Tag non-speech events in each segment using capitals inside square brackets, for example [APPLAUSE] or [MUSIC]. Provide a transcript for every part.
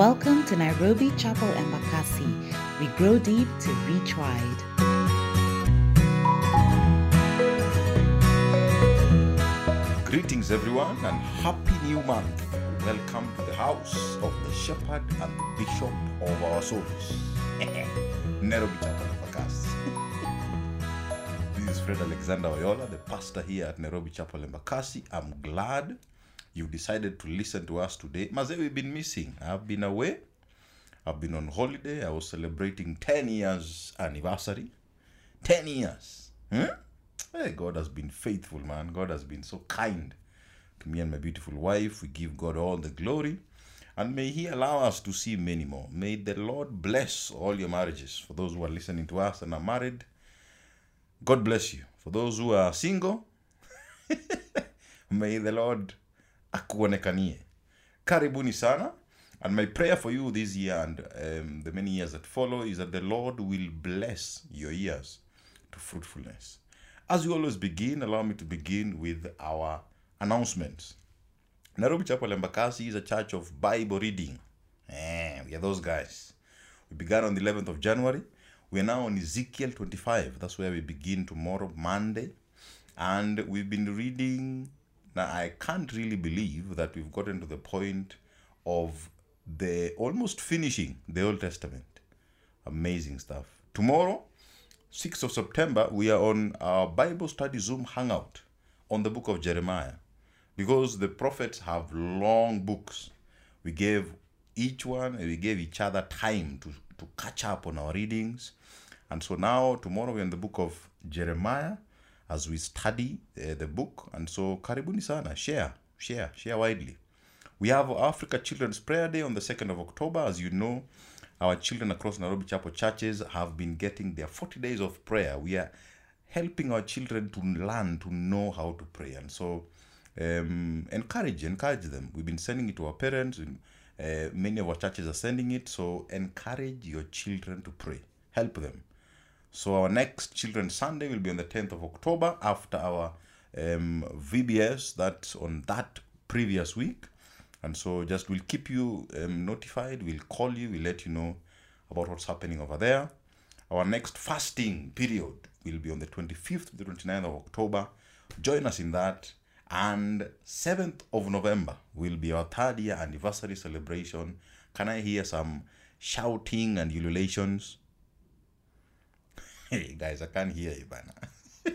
Welcome to Nairobi Chapel Embakasi. We grow deep to reach wide. Greetings, everyone, and happy new month. Welcome to the house of the shepherd and bishop of our souls. [LAUGHS] Nairobi Chapel Embakasi. [LAUGHS] this is Fred Alexander Oyola, the pastor here at Nairobi Chapel Embakasi. I'm glad you decided to listen to us today. Maze, we've been missing. I've been away. I've been on holiday. I was celebrating 10 years anniversary. 10 years. Hmm? Hey, God has been faithful, man. God has been so kind to me and my beautiful wife. We give God all the glory. And may He allow us to see many more. May the Lord bless all your marriages. For those who are listening to us and are married, God bless you. For those who are single, [LAUGHS] may the Lord akuonekanie. Karibuni sana. And my prayer for you this year and um, the many years that follow is that the Lord will bless your years to fruitfulness. As we always begin, allow me to begin with our announcements. Nairobi Chapel Embakasi is a church of Bible reading. Eh, we are those guys. We began on the 11th of January. We are now on Ezekiel 25. That's where we begin tomorrow, Monday. And we've been reading. Now, I can't really believe that we've gotten to the point of the almost finishing the Old Testament. Amazing stuff. Tomorrow, 6th of September, we are on our Bible study Zoom hangout on the book of Jeremiah because the prophets have long books. We gave each one, we gave each other time to, to catch up on our readings. And so now, tomorrow, we're in the book of Jeremiah as we study uh, the book. And so, karibuni sana, share, share, share widely. We have Africa Children's Prayer Day on the 2nd of October. As you know, our children across Nairobi Chapel churches have been getting their 40 days of prayer. We are helping our children to learn to know how to pray. And so, um, encourage, encourage them. We've been sending it to our parents. and, Uh, many of our churches are sending it. So, encourage your children to pray. Help them. So our next Children's Sunday will be on the 10th of October after our um, VBS. That's on that previous week. And so just we'll keep you um, notified. We'll call you. We'll let you know about what's happening over there. Our next fasting period will be on the 25th to the 29th of October. Join us in that. And 7th of November will be our third year anniversary celebration. Can I hear some shouting and ululations? Hey guys, I can't hear you, Bana. [LAUGHS]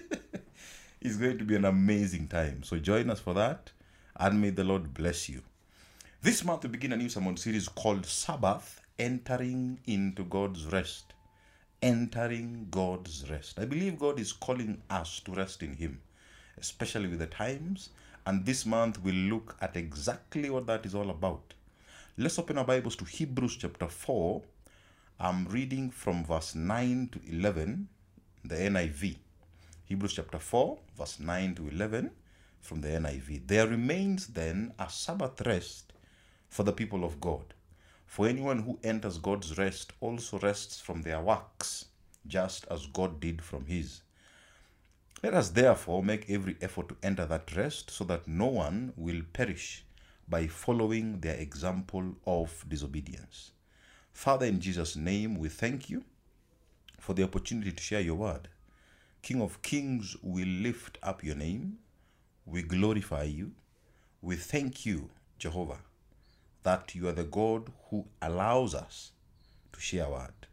it's going to be an amazing time. So join us for that, and may the Lord bless you. This month we begin a new sermon series called Sabbath, Entering into God's Rest. Entering God's Rest. I believe God is calling us to rest in Him, especially with the times. And this month we'll look at exactly what that is all about. Let's open our Bibles to Hebrews chapter 4 I'm reading from verse 9 to 11, the NIV. Hebrews chapter 4, verse 9 to 11 from the NIV. There remains then a Sabbath rest for the people of God. For anyone who enters God's rest also rests from their works, just as God did from his. Let us therefore make every effort to enter that rest so that no one will perish by following their example of disobedience. Father, in Jesus' name, we thank you for the opportunity to share your word. King of kings, we lift up your name. We glorify you. We thank you, Jehovah, that you are the God who allows us to share word.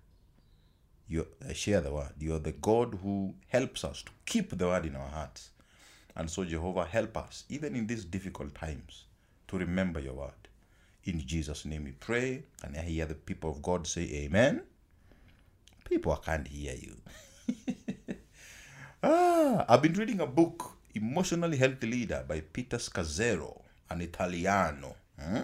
You uh, share the word. You are the God who helps us to keep the word in our hearts. And so, Jehovah, help us, even in these difficult times, to remember your word. In Jesus' name we pray. And I hear the people of God say amen. People, I can't hear you. [LAUGHS] ah, I've been reading a book, Emotionally Healthy Leader by Peter Scazzero, an Italiano. Hmm?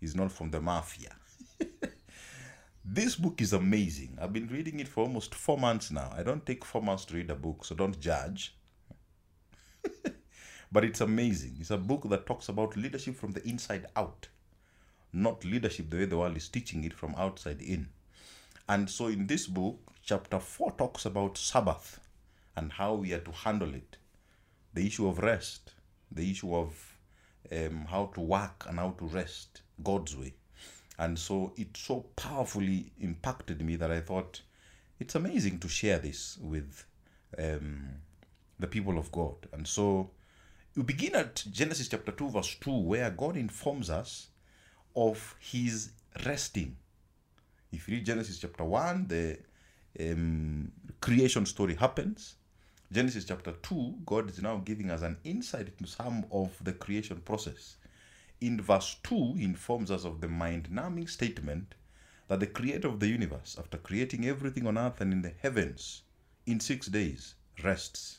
He's not from the mafia. [LAUGHS] this book is amazing. I've been reading it for almost four months now. I don't take four months to read a book, so don't judge. [LAUGHS] but it's amazing. It's a book that talks about leadership from the inside out not leadership the way the world is teaching it from outside in. And so in this book, chapter 4 talks about Sabbath and how we are to handle it. The issue of rest, the issue of um, how to work and how to rest God's way. And so it so powerfully impacted me that I thought it's amazing to share this with um, the people of God. And so you begin at Genesis chapter 2, verse 2, where God informs us of his resting. If you read Genesis chapter 1, the um, creation story happens. Genesis chapter 2, God is now giving us an insight into some of the creation process. In verse 2, he informs us of the mind numbing statement that the creator of the universe, after creating everything on earth and in the heavens in six days, rests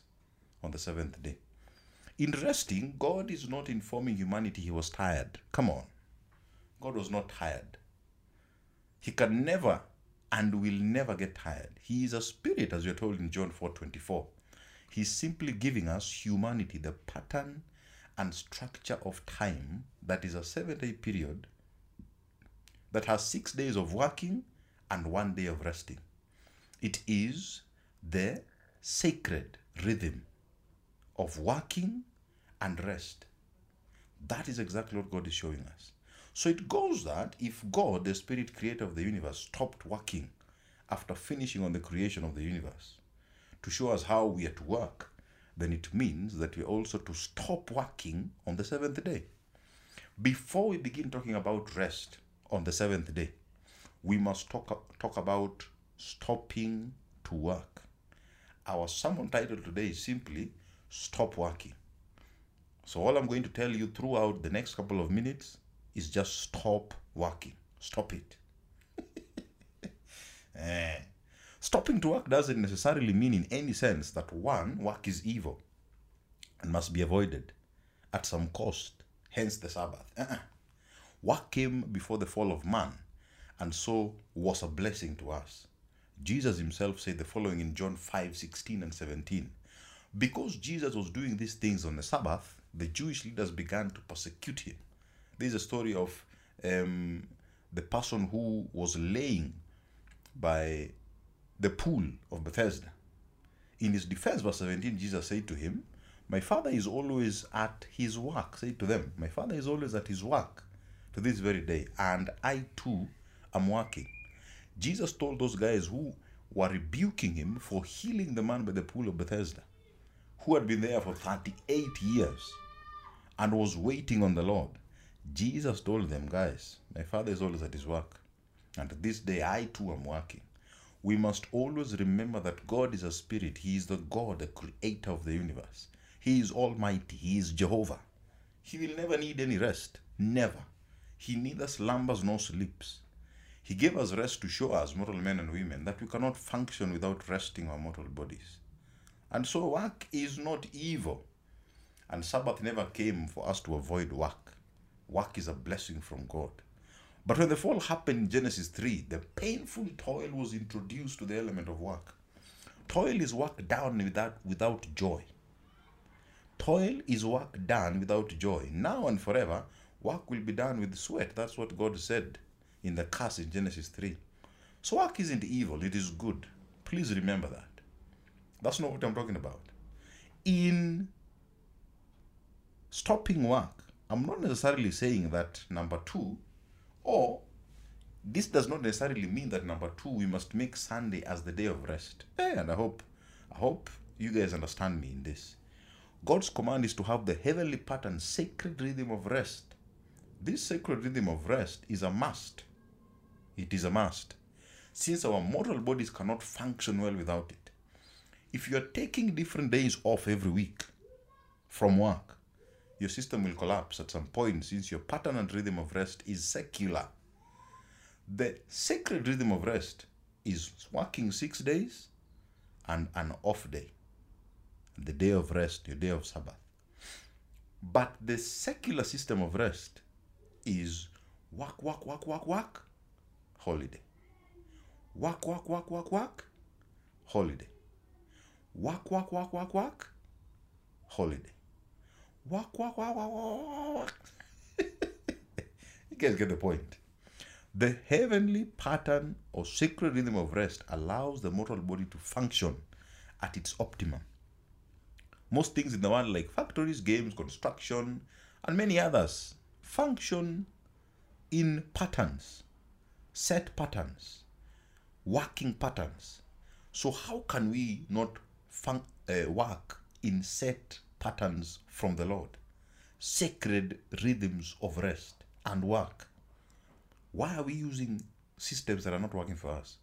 on the seventh day. In resting, God is not informing humanity he was tired. Come on. God was not tired. He can never and will never get tired. He is a spirit, as we're told in John 4 24. He's simply giving us humanity the pattern and structure of time that is a seven day period that has six days of working and one day of resting. It is the sacred rhythm of working and rest. That is exactly what God is showing us. So it goes that if God, the spirit creator of the universe, stopped working after finishing on the creation of the universe to show us how we are to work, then it means that we're also to stop working on the seventh day. Before we begin talking about rest on the seventh day, we must talk, talk about stopping to work. Our sermon title today is simply Stop Working. So, all I'm going to tell you throughout the next couple of minutes is just stop working. Stop it. [LAUGHS] eh. Stopping to work doesn't necessarily mean, in any sense, that one, work is evil and must be avoided at some cost, hence the Sabbath. Uh-uh. Work came before the fall of man and so was a blessing to us. Jesus himself said the following in John 5 16 and 17. Because Jesus was doing these things on the Sabbath, the Jewish leaders began to persecute him. There's a story of um, the person who was laying by the pool of Bethesda. In his defense, verse 17, Jesus said to him, My father is always at his work. Say to them, My father is always at his work to this very day, and I too am working. Jesus told those guys who were rebuking him for healing the man by the pool of Bethesda, who had been there for 38 years and was waiting on the Lord. Jesus told them, Guys, my father is always at his work, and this day I too am working. We must always remember that God is a spirit. He is the God, the creator of the universe. He is almighty. He is Jehovah. He will never need any rest. Never. He neither slumbers nor sleeps. He gave us rest to show us, mortal men and women, that we cannot function without resting our mortal bodies. And so work is not evil. And Sabbath never came for us to avoid work. Work is a blessing from God. But when the fall happened in Genesis 3, the painful toil was introduced to the element of work. Toil is work done without, without joy. Toil is work done without joy. Now and forever, work will be done with sweat. That's what God said in the curse in Genesis 3. So work isn't evil, it is good. Please remember that. That's not what I'm talking about. In stopping work, I'm not necessarily saying that number two, or this does not necessarily mean that number two, we must make Sunday as the day of rest. And I hope, I hope you guys understand me in this. God's command is to have the heavenly pattern, sacred rhythm of rest. This sacred rhythm of rest is a must. It is a must. Since our mortal bodies cannot function well without it. If you are taking different days off every week from work, your system will collapse at some point since your pattern and rhythm of rest is secular. The sacred rhythm of rest is working six days and an off day. The day of rest, your day of Sabbath. But the secular system of rest is work, work, work, work, work, holiday. Work, work, work, work, work, holiday. Work, work, work, work, work, holiday. Work, work, work, work, work. you guys get the point. The heavenly pattern or sacred rhythm of rest allows the mortal body to function at its optimum. Most things in the world, like factories, games, construction, and many others, function in patterns. set patterns, working patterns. So, how can we not fun- uh, work in set patterns from the Lord? Sacred rhythms of rest and work. Why are we using systems that are not working for us?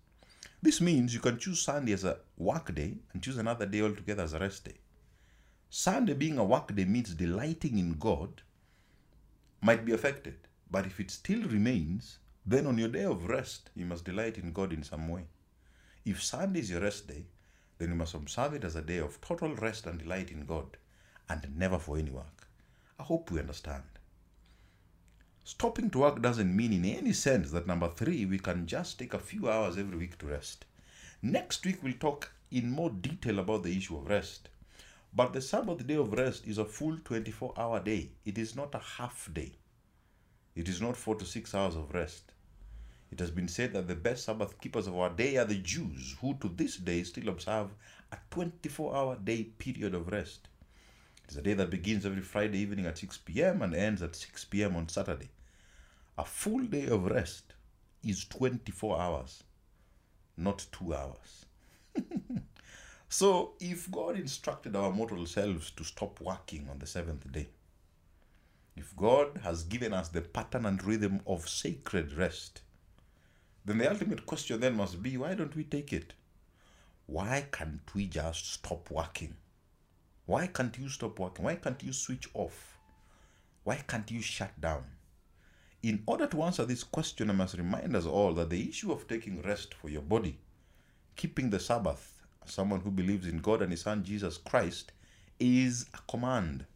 This means you can choose Sunday as a work day and choose another day altogether as a rest day. Sunday being a work day means delighting in God might be affected. But if it still remains, then on your day of rest, you must delight in God in some way. If Sunday is your rest day, then you must observe it as a day of total rest and delight in God and never for any work. I hope we understand. Stopping to work doesn't mean in any sense that number three, we can just take a few hours every week to rest. Next week, we'll talk in more detail about the issue of rest. But the Sabbath day of rest is a full 24 hour day, it is not a half day. It is not four to six hours of rest. It has been said that the best Sabbath keepers of our day are the Jews, who to this day still observe a 24 hour day period of rest. It is a day that begins every Friday evening at 6 p.m. and ends at 6 p.m. on Saturday. A full day of rest is 24 hours, not two hours. [LAUGHS] so, if God instructed our mortal selves to stop working on the seventh day, if God has given us the pattern and rhythm of sacred rest, then the ultimate question then must be why don't we take it? Why can't we just stop working? Why can't you stop working? Why can't you switch off? Why can't you shut down? In order to answer this question, I must remind us all that the issue of taking rest for your body, keeping the Sabbath, as someone who believes in God and His Son Jesus Christ, is a command.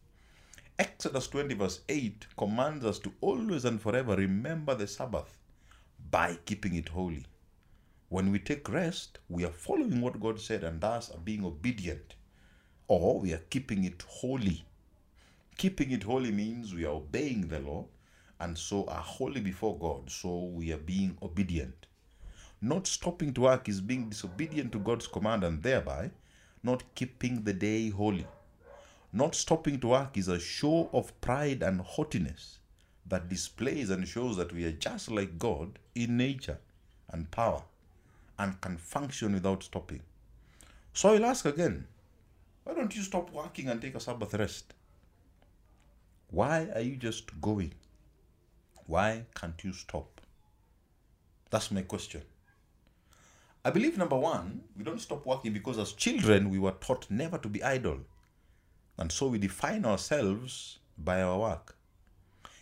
Exodus 20, verse 8 commands us to always and forever remember the Sabbath by keeping it holy. When we take rest, we are following what God said and thus are being obedient, or we are keeping it holy. Keeping it holy means we are obeying the law and so are holy before God, so we are being obedient. Not stopping to work is being disobedient to God's command and thereby not keeping the day holy. Not stopping to work is a show of pride and haughtiness that displays and shows that we are just like God in nature and power and can function without stopping. So I'll ask again why don't you stop working and take a Sabbath rest? Why are you just going? Why can't you stop? That's my question. I believe number one, we don't stop working because as children we were taught never to be idle. And so we define ourselves by our work.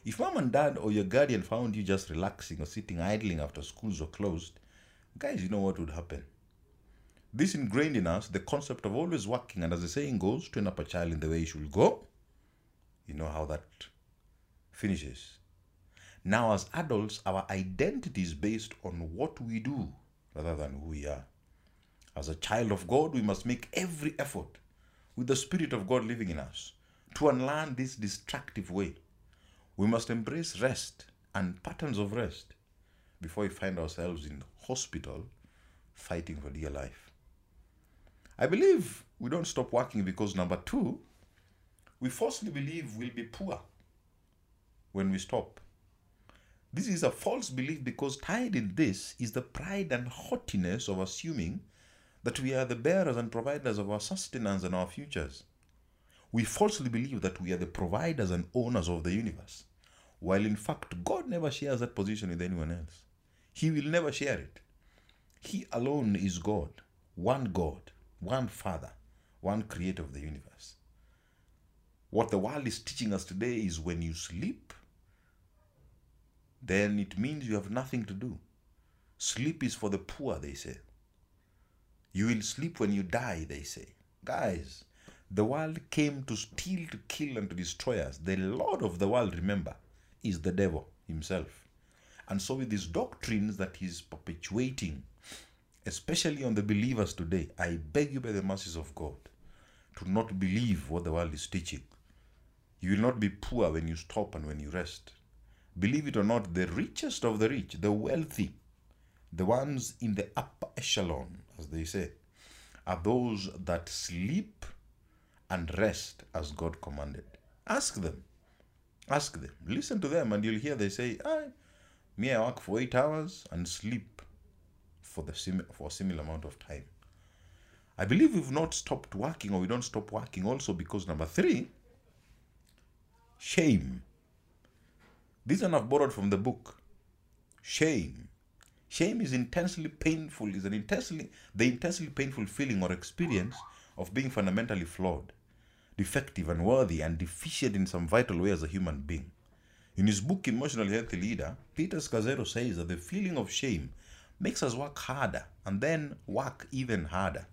If mom and dad or your guardian found you just relaxing or sitting idling after schools were closed, guys, you know what would happen. This ingrained in us the concept of always working, and as the saying goes, train up a child in the way he should go. You know how that finishes. Now, as adults, our identity is based on what we do rather than who we are. As a child of God, we must make every effort with the Spirit of God living in us to unlearn this destructive way. We must embrace rest and patterns of rest before we find ourselves in hospital fighting for dear life. I believe we don't stop working because number two, we falsely believe we'll be poor when we stop. This is a false belief because tied in this is the pride and haughtiness of assuming that we are the bearers and providers of our sustenance and our futures. We falsely believe that we are the providers and owners of the universe, while in fact, God never shares that position with anyone else. He will never share it. He alone is God, one God, one Father, one creator of the universe. What the world is teaching us today is when you sleep, then it means you have nothing to do. Sleep is for the poor, they say. You will sleep when you die, they say. Guys, the world came to steal, to kill, and to destroy us. The Lord of the world, remember, is the devil himself. And so, with these doctrines that he's perpetuating, especially on the believers today, I beg you by the mercies of God to not believe what the world is teaching. You will not be poor when you stop and when you rest. Believe it or not, the richest of the rich, the wealthy, the ones in the upper echelon, as they say, are those that sleep and rest as God commanded. Ask them. Ask them. Listen to them, and you'll hear they say, I, Me, I work for eight hours and sleep for the sim- for a similar amount of time. I believe we've not stopped working or we don't stop working also because number three, shame. This one I've borrowed from the book. Shame. Shame is intensely painful, is an intensely the intensely painful feeling or experience of being fundamentally flawed, defective, unworthy, and deficient in some vital way as a human being. In his book Emotionally Healthy Leader, Peter Scazzero says that the feeling of shame makes us work harder and then work even harder.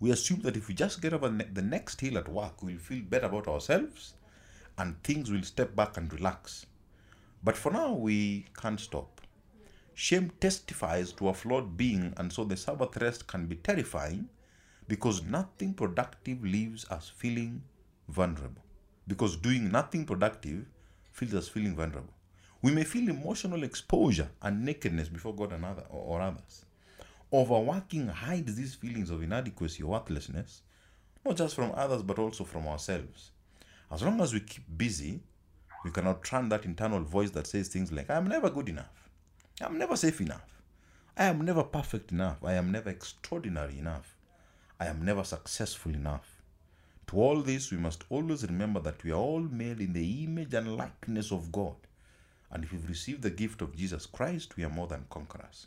We assume that if we just get over the next hill at work, we'll feel better about ourselves and things will step back and relax. But for now, we can't stop. Shame testifies to a flawed being, and so the Sabbath rest can be terrifying because nothing productive leaves us feeling vulnerable. Because doing nothing productive feels us feeling vulnerable. We may feel emotional exposure and nakedness before God and other, or others. Overworking hides these feelings of inadequacy or worthlessness, not just from others but also from ourselves. As long as we keep busy, we can outrun that internal voice that says things like, I am never good enough. I am never safe enough. I am never perfect enough. I am never extraordinary enough. I am never successful enough. To all this, we must always remember that we are all made in the image and likeness of God. And if we've received the gift of Jesus Christ, we are more than conquerors.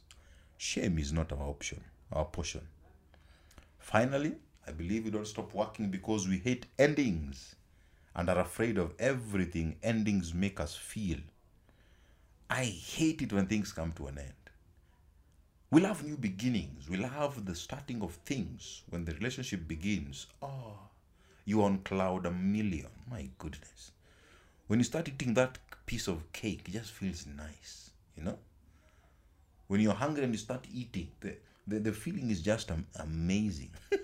Shame is not our option, our portion. Finally, I believe we don't stop working because we hate endings and are afraid of everything endings make us feel. I hate it when things come to an end. We love new beginnings. We love the starting of things when the relationship begins. Oh, you're on cloud a million. My goodness. When you start eating that piece of cake, it just feels nice, you know? When you're hungry and you start eating, the, the, the feeling is just am- amazing. [LAUGHS]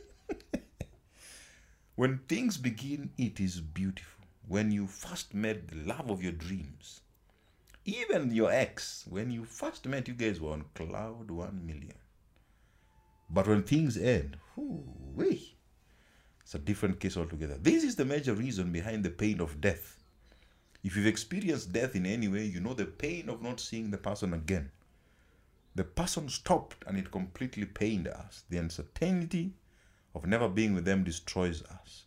when things begin, it is beautiful. When you first met the love of your dreams, even your ex, when you first met, you guys were on cloud one million. But when things end, whoo-wee, it's a different case altogether. This is the major reason behind the pain of death. If you've experienced death in any way, you know the pain of not seeing the person again. The person stopped and it completely pained us. The uncertainty of never being with them destroys us.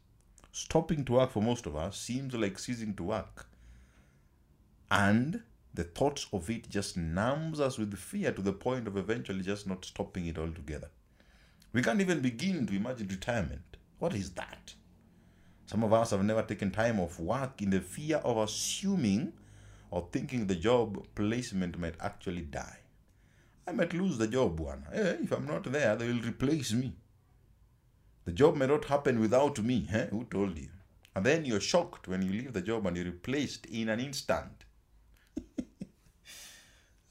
Stopping to work for most of us seems like ceasing to work. And the thoughts of it just numbs us with fear to the point of eventually just not stopping it altogether. We can't even begin to imagine retirement. What is that? Some of us have never taken time off work in the fear of assuming or thinking the job placement might actually die. I might lose the job one. Eh, if I'm not there, they will replace me. The job may not happen without me. Eh? Who told you? And then you're shocked when you leave the job and you're replaced in an instant. [LAUGHS]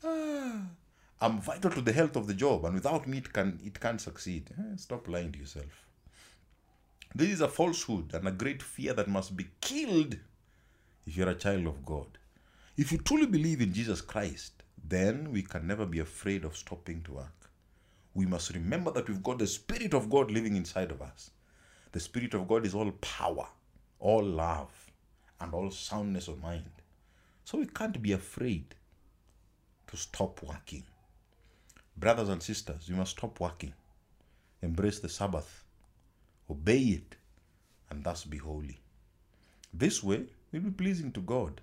Ah, I'm vital to the health of the job, and without me, it, can, it can't succeed. Eh, Stop lying to yourself. This is a falsehood and a great fear that must be killed if you're a child of God. If you truly believe in Jesus Christ, then we can never be afraid of stopping to work. We must remember that we've got the Spirit of God living inside of us. The Spirit of God is all power, all love, and all soundness of mind. So we can't be afraid to stop working. Brothers and sisters, you must stop working. Embrace the Sabbath, obey it, and thus be holy. This way, we'll be pleasing to God.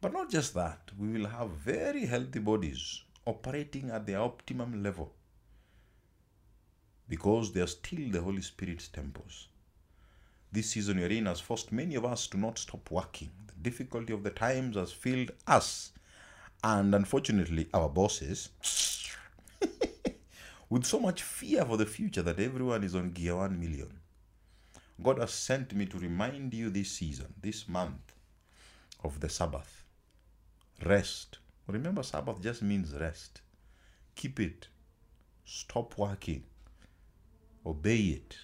But not just that, we will have very healthy bodies operating at their optimum level because they are still the Holy Spirit's temples. This season you're in has forced many of us to not stop working. The difficulty of the times has filled us and unfortunately our bosses [LAUGHS] with so much fear for the future that everyone is on gear 1 million. God has sent me to remind you this season, this month of the Sabbath. Rest. Remember, Sabbath just means rest. Keep it. Stop working. Obey it.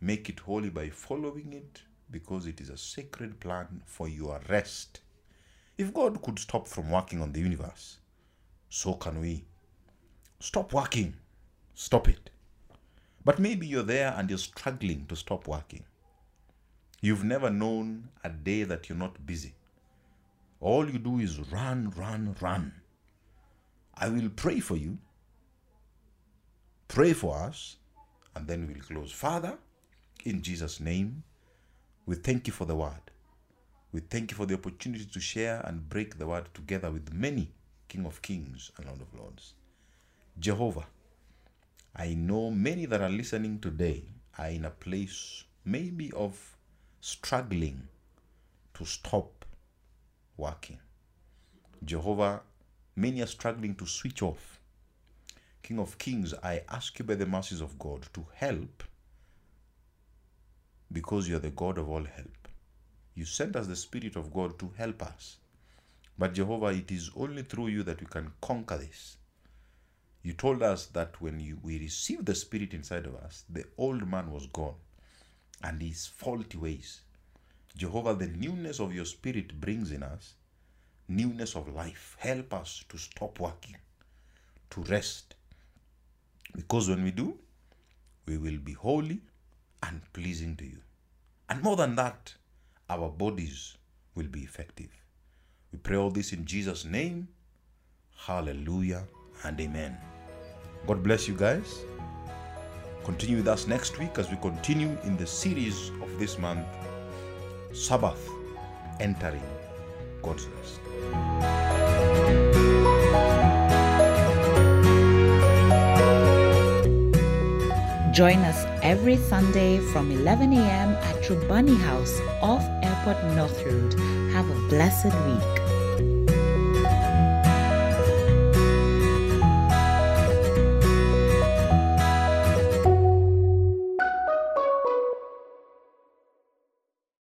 Make it holy by following it because it is a sacred plan for your rest. If God could stop from working on the universe, so can we. Stop working. Stop it. But maybe you're there and you're struggling to stop working. You've never known a day that you're not busy. All you do is run, run, run. I will pray for you, pray for us, and then we'll close. Father, in Jesus' name, we thank you for the word. We thank you for the opportunity to share and break the word together with many King of Kings and Lord of Lords. Jehovah, I know many that are listening today are in a place maybe of struggling to stop working. Jehovah, many are struggling to switch off. King of Kings, I ask you by the mercies of God to help because you are the God of all help. You sent us the Spirit of God to help us. But Jehovah, it is only through you that we can conquer this. You told us that when you, we received the Spirit inside of us, the old man was gone and his faulty ways. Jehovah, the newness of your Spirit brings in us newness of life. Help us to stop working, to rest. Because when we do, we will be holy and pleasing to you. And more than that, our bodies will be effective. We pray all this in Jesus' name. Hallelujah and amen. God bless you guys. Continue with us next week as we continue in the series of this month Sabbath Entering God's Rest. Join us every Sunday from 11 a.m. at Trubani House off Airport North Road. Have a blessed week.